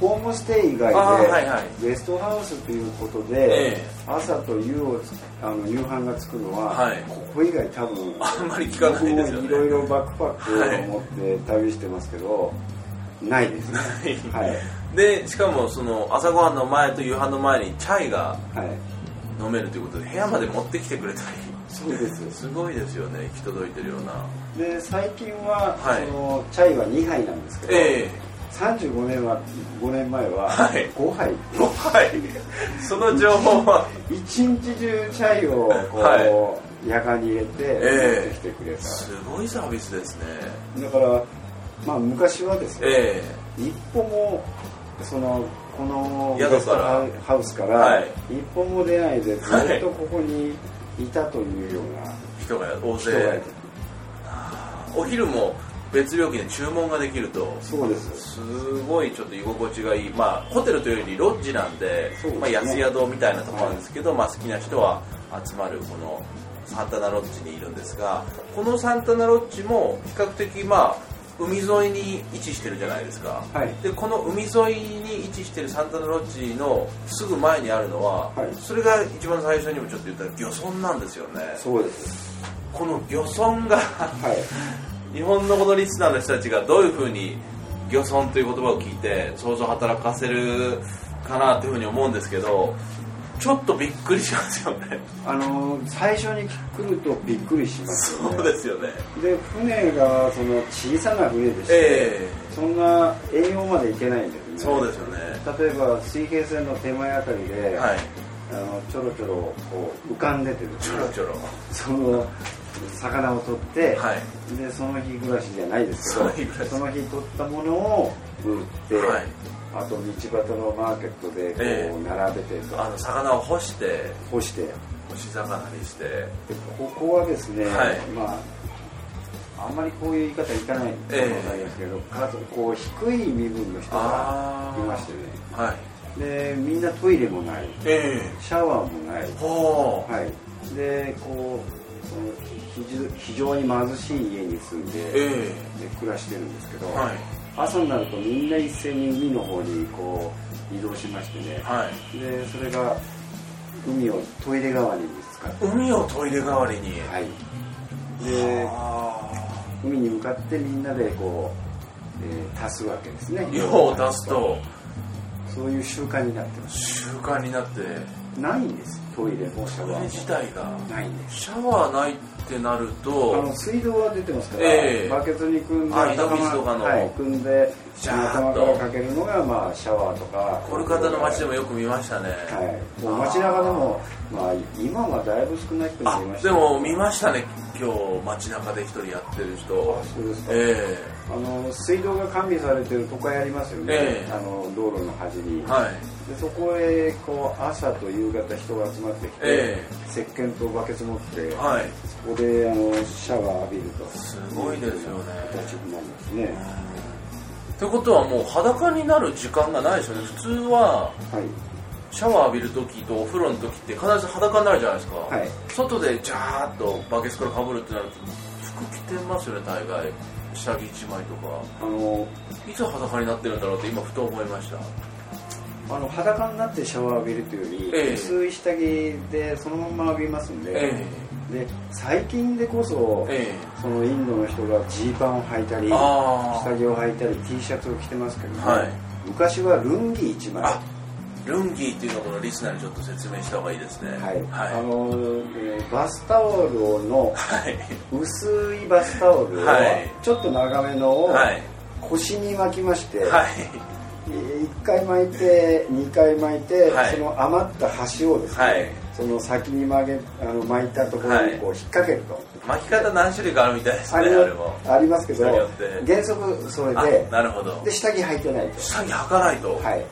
ホームステイ以外で、はいはい。ゲストハウスということで、ええ。朝と夕をつあの夕飯がつくのは、はい。ここ以外多分あんまり聞かないですよね。僕もいろいろバックパックを持って旅してますけど、ないです。ねはい。でしかもその朝ごはんの前と夕飯の前にチャイがはい。飲めるということで部屋まで持ってきてくれたり。そうです。すごいですよね。行き届いてるようなで最近は、はい。そのチャイは2杯なんですけど、え35年は5年前ははい。5杯、えはいその情報は。一日中チャイをこう、は夜間に入れて持え。えってきてくれた、すごいサービスですね。だからまあ昔はですね、え一歩もそのこの宿から。ハウスからはい。一歩も出ないでずっとここにいたというようなえ人が大勢お昼も別料金で注文ができると。そうです。すごいちょっと居心地がいい。まあホテルというよりロッジなんでね。まあ、安宿みたいなところなんですけど、まあ、好きな人は集まるこのサンタナロッジにいるんですがこのサンタナロッジも比較的まあ海沿いに位置してるじゃないですか、はい。でこの海沿いに位置してるサンタナロッジのすぐ前にあるのは、はい。それが一番最初にもちょっと言った漁村なんですよね。そうですこの漁村がはい。日本のこのリスナーの人たちがどういうふうに漁村という言葉を聞いて想像を働かせるかなというふうに思うんですけどちょっとびっくりしますよね。あの最初に来るとびっくりしますよね。そうですよね。で船がその小さな船でして、えそんな営業まで行けないんですね。そうですよね。例えば水平線の手前あたりで、はい。あのちょろちょろこう浮かんでてですね。ちょろちょろ。その魚を取って、はい。でその日暮らしじゃないですけどその日取ったものを売って、はい。あと道端のマーケットでこえう並べてと、あの魚を干して干して。干し魚にして。でここはですね、はい。まああんまりこういう言い方いかないと思うんですけど、かつこう低い身分の人がいましてね。はい。でみんなトイレもない。えシャワーもない。はい。でこうその非常に貧しい家に住んで,、えで暮らしてるんですけど、はい。朝になるとみんな一斉に海の方にこう移動しましてね、はい。でそれが海をトイレ代わりに使って。海をトイレ代わりに。はい。であ。海に向かってみんなでこう、えー足すわけですね。ー用を足すと。そういう習慣になってます。習慣になってないんですトイレもシャワー自体が。もないんです。シャワーないってなるあとの水道は出てますから、ええ。バケツに汲んであ井戸水とかの。はい、汲んで頭からかけるのが、まあ、シャワーとか。コルカタの街でもよく見ましたね、はい、もう街中でも、まあ、今はだいぶ少ない人もあいました。でも見ましたね。今日街中で一人やってる人。あそうですか、えあの水道が完備されてる都会ありますよね、ええ。あの道路の端に、えはいでそこへこう朝と夕方人が集まってきて、え石鹸とバケツ持って、はい。そこであのシャワー浴びると。すごいですよね。形になりますね、ってことはもう裸になる時間がないですよね。普通ははい。シャワー浴びる時とお風呂の時って必ず裸になるじゃないですか、はい。外でジャーッとバケツからかぶるってなると服着てますよね大概。下着1枚とか。あのいつ裸になってるんだろうって今ふと思いましたあの裸になってシャワー浴びるというより、ええ。薄い下着でそのまま浴びますんで,、えで最近でこそ、えそのインドの人がジーパンを履いたり下着を履いたり T シャツを着てますけどね、はい。昔はルンギ1枚。あルンギーっていうのをこのリスナーにちょっと説明した方がいいですね。はい。はい。あのえーバスタオルのはい。薄いバスタオルをはい。ちょっと長めのをはい。腰に巻きまして、はい1回巻いて2回巻いて、はい。その余った端をですね、はい。その先に曲げあの巻いたところにこう引っ掛けると、巻き方何種類かあるみたいですねあありれも。ありますけど原則それあでなるほど。で下着履いてないと。下着履かないと、はい。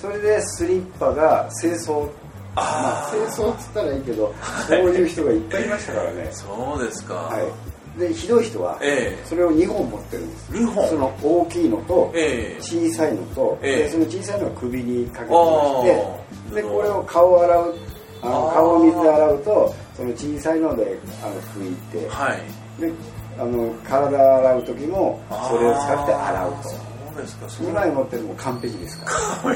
それでスリッパが清掃。まああ清掃っつったらいいけどそういう人がいっぱいいましたからね。あそうですか、はいでひどい人はええ。それを2本持ってるんです。2本。その大きいのとええ。小さいのと、ええ。でその小さいのは首にかけてまあしてーでこれを顔を洗うあの顔を水で洗うとその小さいのであの拭いてはい。であの体洗う時もそれを使って洗うと。そうですか。そう2枚持ってるのも完璧ですから。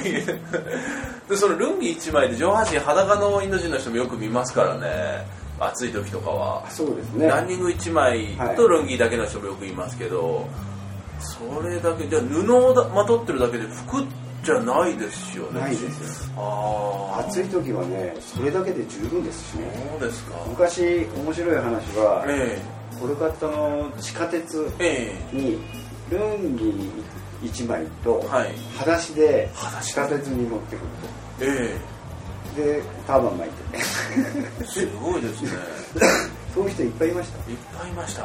でそのルンギ1枚で上半身裸のインド人の人もよく見ますからね暑い時とかはあそうですね。ランニング1枚とルンギだけの人もよくいますけど、それだけじゃあ布をだまとってるだけで服じゃないですよね。ないです。よああ暑い時はねそれだけで十分ですしね。そうですか。昔面白い話はえコルカッタの地下鉄ええにルンギ1枚とはい裸足で裸足地下鉄に乗ってくるえ。とでターバン巻いて。えすごいですね。そういう人いっぱいいました。いっぱいいました。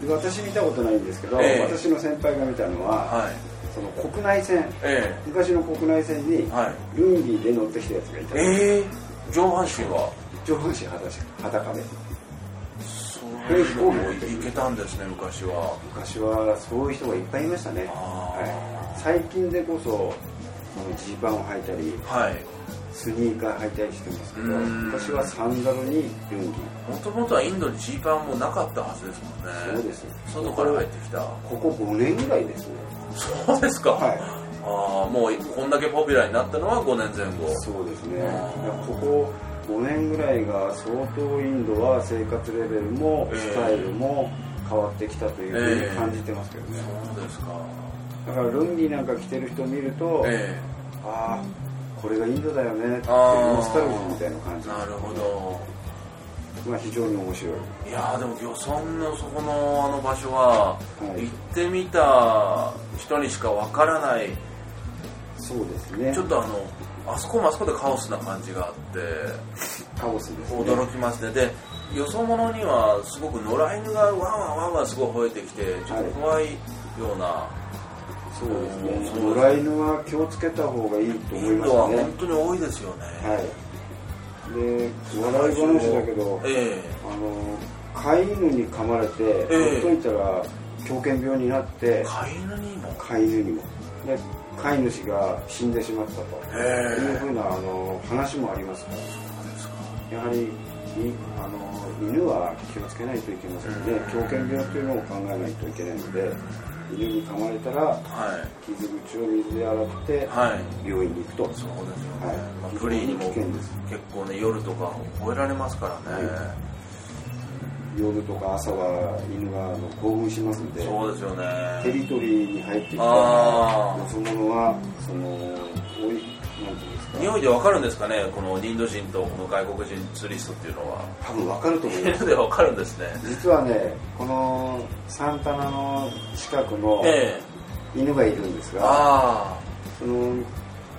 で私見たことないんですけど、ええ。私の先輩が見たのは、はい。その国内線。え昔の国内線にえはい。ルンギで乗ってきたやつがいた、ええ。上半身は？上半身裸で。そそれ飛行機もう乗って行けたんですね昔は。昔はそういう人がいっぱいいましたね、はい、最近でこそジーパンを履いたりはいスニーカー履いたりしてますけどうん。昔はサンダルにルンギもともとはインドにジーパンもなかったはずですもんね。そうです外から入ってきた。ここ5年ぐらいですね。そうですか、はい。ああもうこんだけポピュラーになったのは5年前後。そうですね。ここ5年ぐらいが相当インドは生活レベルもええ。スタイルも変わってきたというふうに感じてますけどね、そうですか。だからルンギなんか着てる人を見ると、えああこれがインドだよねってノスタルジーみたいな感じ。えなるほど。まあ非常に面白い。いやーでも漁村のそこのあの場所は、はい。行ってみた人にしかわからない。そうですね。ちょっとあのあそこもあそこでカオスな感じがあってカオスですね。驚きますね。でよそ者にはすごく野良犬がワンワンワンワンすごい吠えてきてちょっと怖いような、そうですね。そう野良犬は気をつけた方がいいとイ思いますね。本当に多いですよね、はい。で笑い話だけどえあの飼い犬に噛まれてええ。ほっといたら狂犬病になってえ飼い犬にも？飼い犬にも。で飼い主が死んでしまったと。ええ。いうふうなあの話もありますからそうですか。やはりいあの犬は気をつけないといけませんね。うん狂犬病というのを考えないといけないので犬に噛まれたらはい。傷口を水で洗ってはい。病院に行くと、そうですよね、はい。まあプリンにも非常に危険です。結構ね夜とか吠えられますからね、は夜とか朝は犬があの興奮しますんでそうですよね。テリトリーに入ってきたあー。よそ者はそのおいなんていう匂いでわかるんですかね？このインド人とこの外国人ツーリストっていうのは。多分わかると思います。でわかるんですね。実はねこのサンタナの近くのえ犬がいるんですえが、あその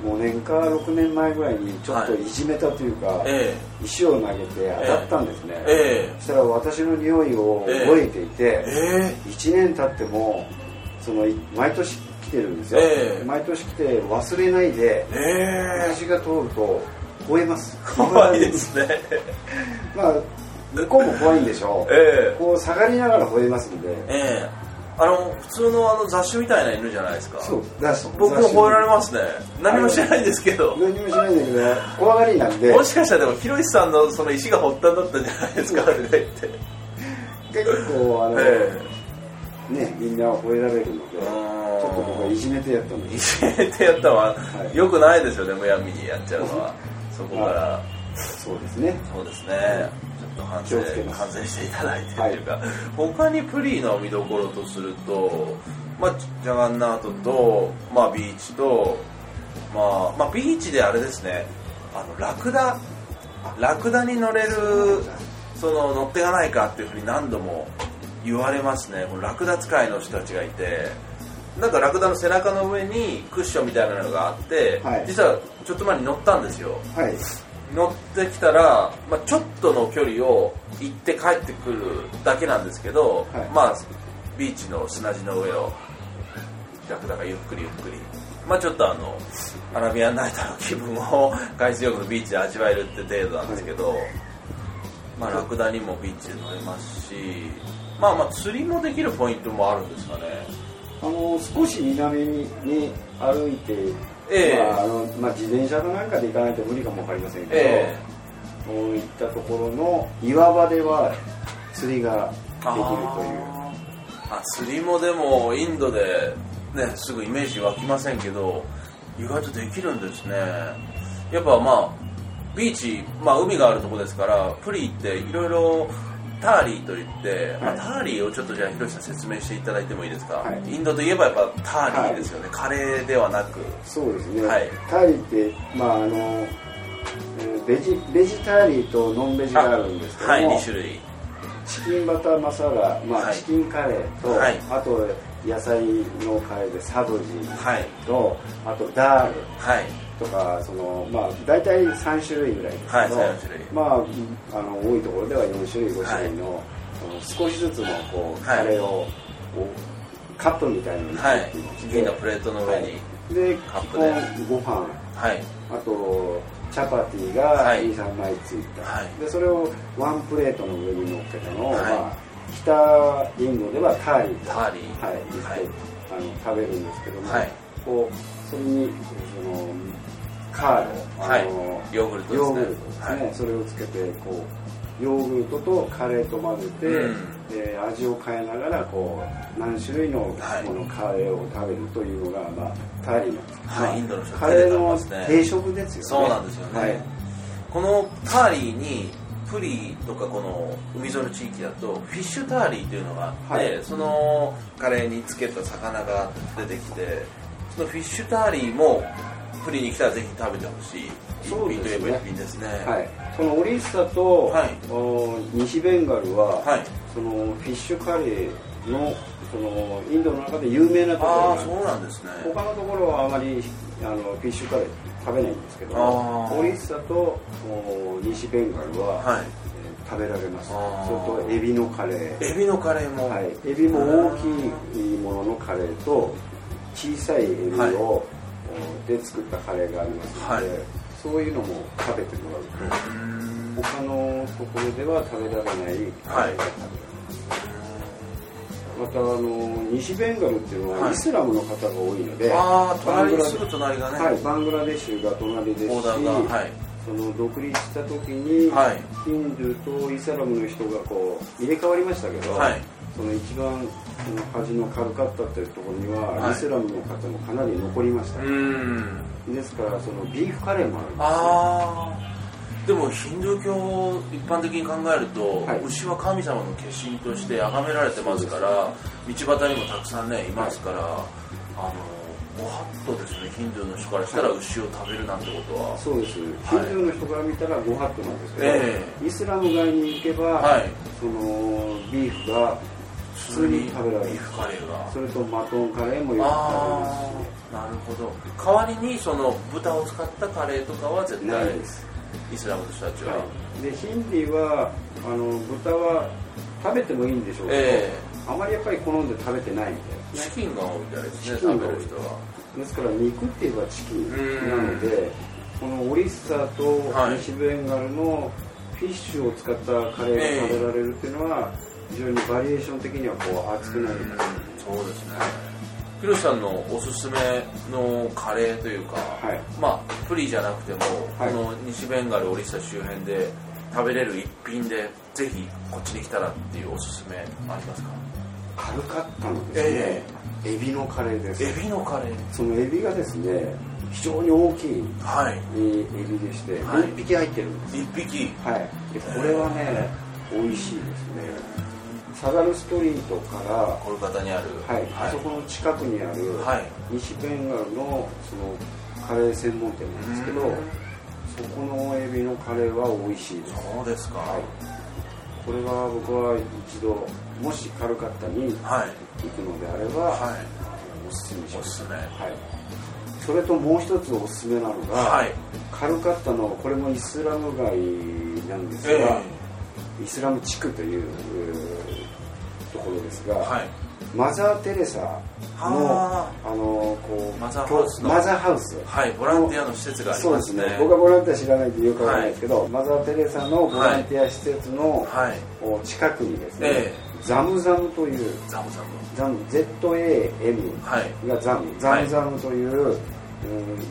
5年か6年前ぐらいにちょっといじめたというか、あえ石を投げて当たったんですね、ええ。そしたら私の匂いを覚えていて、ええ。1年経ってもそのい毎年来てるんですよ、ええ。毎年来て忘れないでええ。私が通ると吠えます。怖いですね。まあ向こうも怖いんでしょう。ええ。こう下がりながら吠えますんで。ええ。あの普通のあの雑種みたいな犬じゃないですか。そう僕も吠えられますね。何もしないんですけど。何もしないんだけど怖がりなんで。もしかしたらでもひろしさんのその石が発端だったんじゃないですかとか言って。結構あの、えねみんな吠えられるのでちうんょっと僕はいじめてやったんいじめてやったのははい。よくないですよねむやみにやっちゃうのは。そこから。そうですね。そうですね。ちょっと反省気をつけます。反省していただいてというか、他にプリーの見どころとするとまあジャガンナートと、まあ、ビーチと、まあ、まあビーチであれですね。あのラクダ。ラクダに乗れるその乗ってかないかっていうふうに何度も言われますね。このラクダ使いの人たちがいてなんかラクダの背中の上にクッションみたいなのがあって、はい。実はちょっと前に乗ったんですよ。はい。乗ってきたら、まあ、ちょっとの距離を行って帰ってくるだけなんですけど、はい。まあビーチの砂地の上をラクダがゆっくりゆっくり。まあちょっとあのアラビアンナイターの気分を 海水浴のビーチで味わえるって程度なんですけど、まあラクダにもビーチで乗れますしまあまあ釣りもできるポイントもあるんですかね。あの少し南にに歩いて、ええ。まああのまあ、自転車かなんかで行かないと無理かもわかりませんけど、えそういったところの岩場では釣りができるという。あ釣りもでもインドで、ね、すぐイメージ湧きませんけど意外とできるんですね。やっぱまあビーチ、まあ、海があるとこですからプリーっていろいろターリーといって、まあ、はいターリーをちょっとじゃあひろしさん説明していただいてもいいですか、はい。インドといえばやっぱターリーですよね、カレーではなく。そうですね、はい。ターリーって、まああのえーベジベジターリーとノンベジがあるんですけども、はい。2種類。チキンバターマサラ、まあはい。チキンカレーと、はい。あと野菜のカレーでサブジはい。と、あとダール。はいとかその、まあ、大体3種類ぐらいですけど、はい3種類。まあ、あの多いところでは4種類5種類の,、その少しずつのこうはい。カレーをカップみたいなのにはい。入っていまのプレートの上にで基カップで。本ご飯はい。あとチャパティがはい。23枚ついた、はい。でそれをワンプレートの上に乗っけたのを、はい。まあ、北インドではターリーとターリー。はい、言っあの食べるんですけども、はい。こうそれにその、はい。ヨーグルトですね。ヨーグルトですね、はい。それをつけてこうヨーグルトとカレーと混ぜて、うん。で味を変えながらこう何種類のもの、はい。カレーを食べるというのが、まあ、ターリーなんです、はい。まあインドの人カレーの定食ですよね。そうなんですよね、はい。このターリーにプリとかこの海沿いの地域だとフィッシュターリーというのがあって、はい。そのカレーにつけた魚が出てきてそのフィッシュターリーもプリに来たらぜひ食べてほしい。一そうですね。ですね。はい、そのオリッサと、はい。お西ベンガルは、はい。そのフィッシュカレーのそのインドの中で有名なところあそうなんですね。他のところはあまりあのフィッシュカレー食べないんですけどオリッサとお西ベンガルは、はい。えー食べられます。それとエビのカレー。エビのカレーも、はい、エビも大きいもののカレーと小さいエビを、はい。おで作ったカレーがありますので、はい。そういうのも食べてもらうと、他のところでは食べられないカレーが食べられます、またあの西ベンガルっていうのははい。イスラムの方が多いので、ああバングラ隣すぐ隣がね、はい、バングラデシュが隣ですしはい。その独立した時に、はい。ヒンドゥーとイスラムの人がこう入れ替わりましたけど、はいその一番その端のカルカッタっていうところには、はい。イスラムの方もかなり残りました、ですからそのビーフカレーもあるんですよ。でもヒンドゥー教一般的に考えると、はい。牛は神様の化身として崇められてますから道端にもたくさんねいますから、あのご法度ですねヒンドゥーの人からしたら牛を食べるなんてことは、そうです、ヒンはいドゥーの人から見たらご法度なんですけど、え。イスラム街に行けば、はい。そのビーフが普通に食べられる。ビーフカレーが。それとマトンカレーもよく食べますしなるほど。代わりにその豚を使ったカレーとかは絶対ないです。イスラムの人たちは、はい、でヒンディはあの豚は食べてもいいんでしょうけど、えあまりやっぱり好んで食べてないみたいですね。チキンが多いみたいですねチキンが多い。食べる人は。ですから肉って言えばチキンなのでこのオリッサとはい。西ベンガルのフィッシュを使ったカレーが食べられるっていうのは非常にバリエーション的にはこう厚くなりますそうですねヒロシさんのおすすめのカレーというか、はい。まあプリじゃなくても、はいこの西ベンガルオリッサ周辺で食べれる一品でぜひこっちに来たらっていうおすすめありますか？カルカッタのですね、エビのカレーです。エビのカレー。そのエビがですね非常に大きいはい。エビでして、はい。1匹入ってるんです一匹。はい、でこれはね美味しいですねサガルストリートから、コルカタにある。はいはい。あそこの近くにある、はい。西ベンガルのそのカレー専門店なんですけどうん。そこのエビのカレーは美味しいです。そうですか。はい。これは僕は一度もしカルカッタにはい。行くのであれば、はい。おすすめします。おすすめ。はい、それともう一つおすすめなのが、はい。カルカッタのこれもイスラム街なんですが、えイスラム地区というところですが、はい。マザー・テレサのはあのこうマザーハウスの。マザーハウス。はいボランティアの施設がありまね。そうですすね。僕はボランティア知らないんでよくわからないですけど、マザー・テレサのボランティア施設のはい。こう近くにですね、えザムザムというザムザム。ザム ZAM はいがザムザムザムという、うん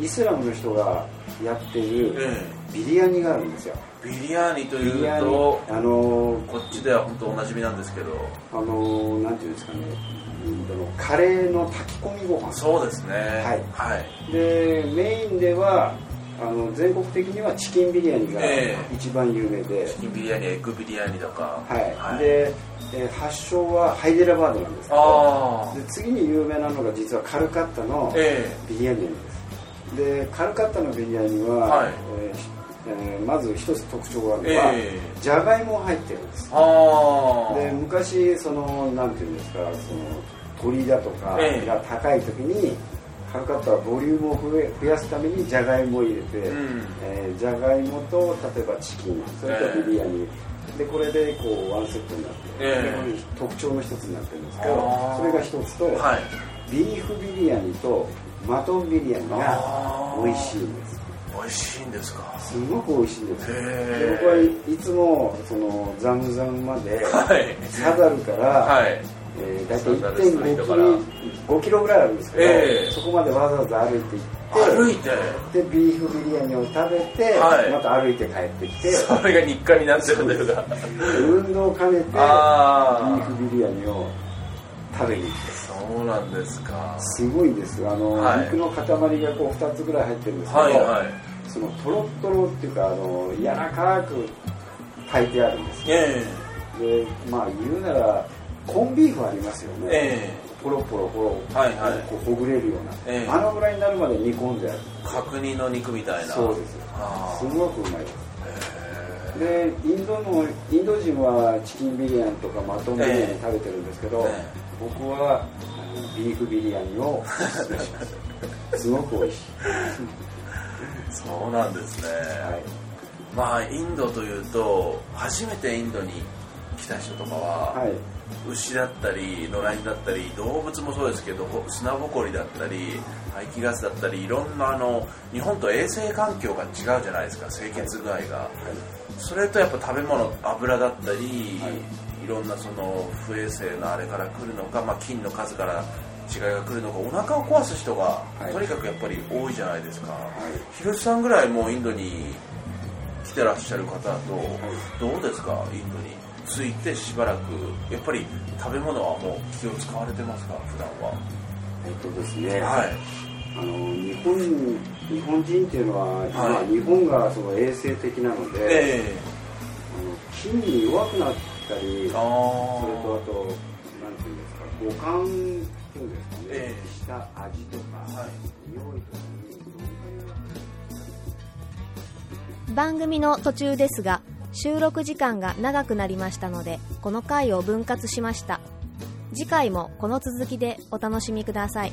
イスラムの人がやっているえビリヤニがあるんですよ。ビリアーニというとあのこっちでは本当おなじみなんですけど。あのなんていうんですかね。カレーの炊き込みご飯。そうですね。はい。はい。でメインではあの全国的にはチキンビリヤニがええ。一番有名で、チキンビリヤーニエッグビリヤーニとか。はい。で、えー発祥はハイデラバードなんですけど。で次に有名なのが実はカルカッタのえビリヤニですでカルカッタのビリヤニは、はい。えーえーまず一つ特徴があるえのは、えじゃがいも入ってるんです。で昔そのなんていうんですかその鶏だとかええ。が高い時に、カルカッタはボリュームを増え増やすためにじゃがいもを入れて、うん。えーじゃがいもと例えばチキンそれとビリヤニ、でこれでこうワンセットになって、ええ。でこれ特徴の一つになってるんですけどそれが一つと、はい。ビーフビリヤニとマトンビリヤニが美味しいんです。美味しいんですか？すごく美味しいですへで僕はいいつもそのザムザムまで はい。サダルから、はい。えー、大体サダルストリートから。1.5キロ5キロぐらいあるんですけど、ええ。そこまでわざわざ歩いて行って歩いて。でビーフビリヤニを食べて、はい。また歩いて帰ってきてそれが日課になってるんです。が運動を兼ねてビあーフビリヤニを食べに行って。そうなんですか。すごいですあの、はい。肉の塊がこう2つぐらい入ってるんですけど、はいはい。そのトロットロっていうかあの柔らかく炊いてあるんですよ。えでまあ言うならコンビーフありますよね、ええ。ポロポロポロ、はいはい。こうほぐれるような、ええ。あのぐらいになるまで煮込んである。角煮の肉みたいな。そうです。あすごくうまいです。でインドのインド人はチキンビリヤニとかマトンビリヤニ食べてるんですけど、ええ僕はビーフビリヤニをおすごく美味しい、そうなんですね、はい、まあインドというと初めてインドに来た人とかは、はい。牛だったり野良犬だったり動物もそうですけどほ砂ぼこりだったり排気ガスだったりいろんなあの日本と衛生環境が違うじゃないですか清潔具合が、それとやっぱ食べ物油だったり、い、ろんなその不衛生なあれから来るのか、まあ、菌の数から違いが来るのかお腹を壊す人が、はい。とにかくやっぱり多いじゃないですか、はい。広瀬さんぐらいもうインドに来てらっしゃる方だと、どうですか？インドに。着いてしばらくやっぱり食べ物はもう気を使われてますか？普段は。えっとですね、はい。あの日本日本人っていうのは、まあはい。日本がその衛生的なので、ええ。あの菌に弱くなったりそれとああとなんていうんですか五感っていうんですかね、ええ。した味とか、はい。匂いとか番組の途中ですが収録時間が長くなりましたのでこの回を分割しました。次回もこの続きでお楽しみください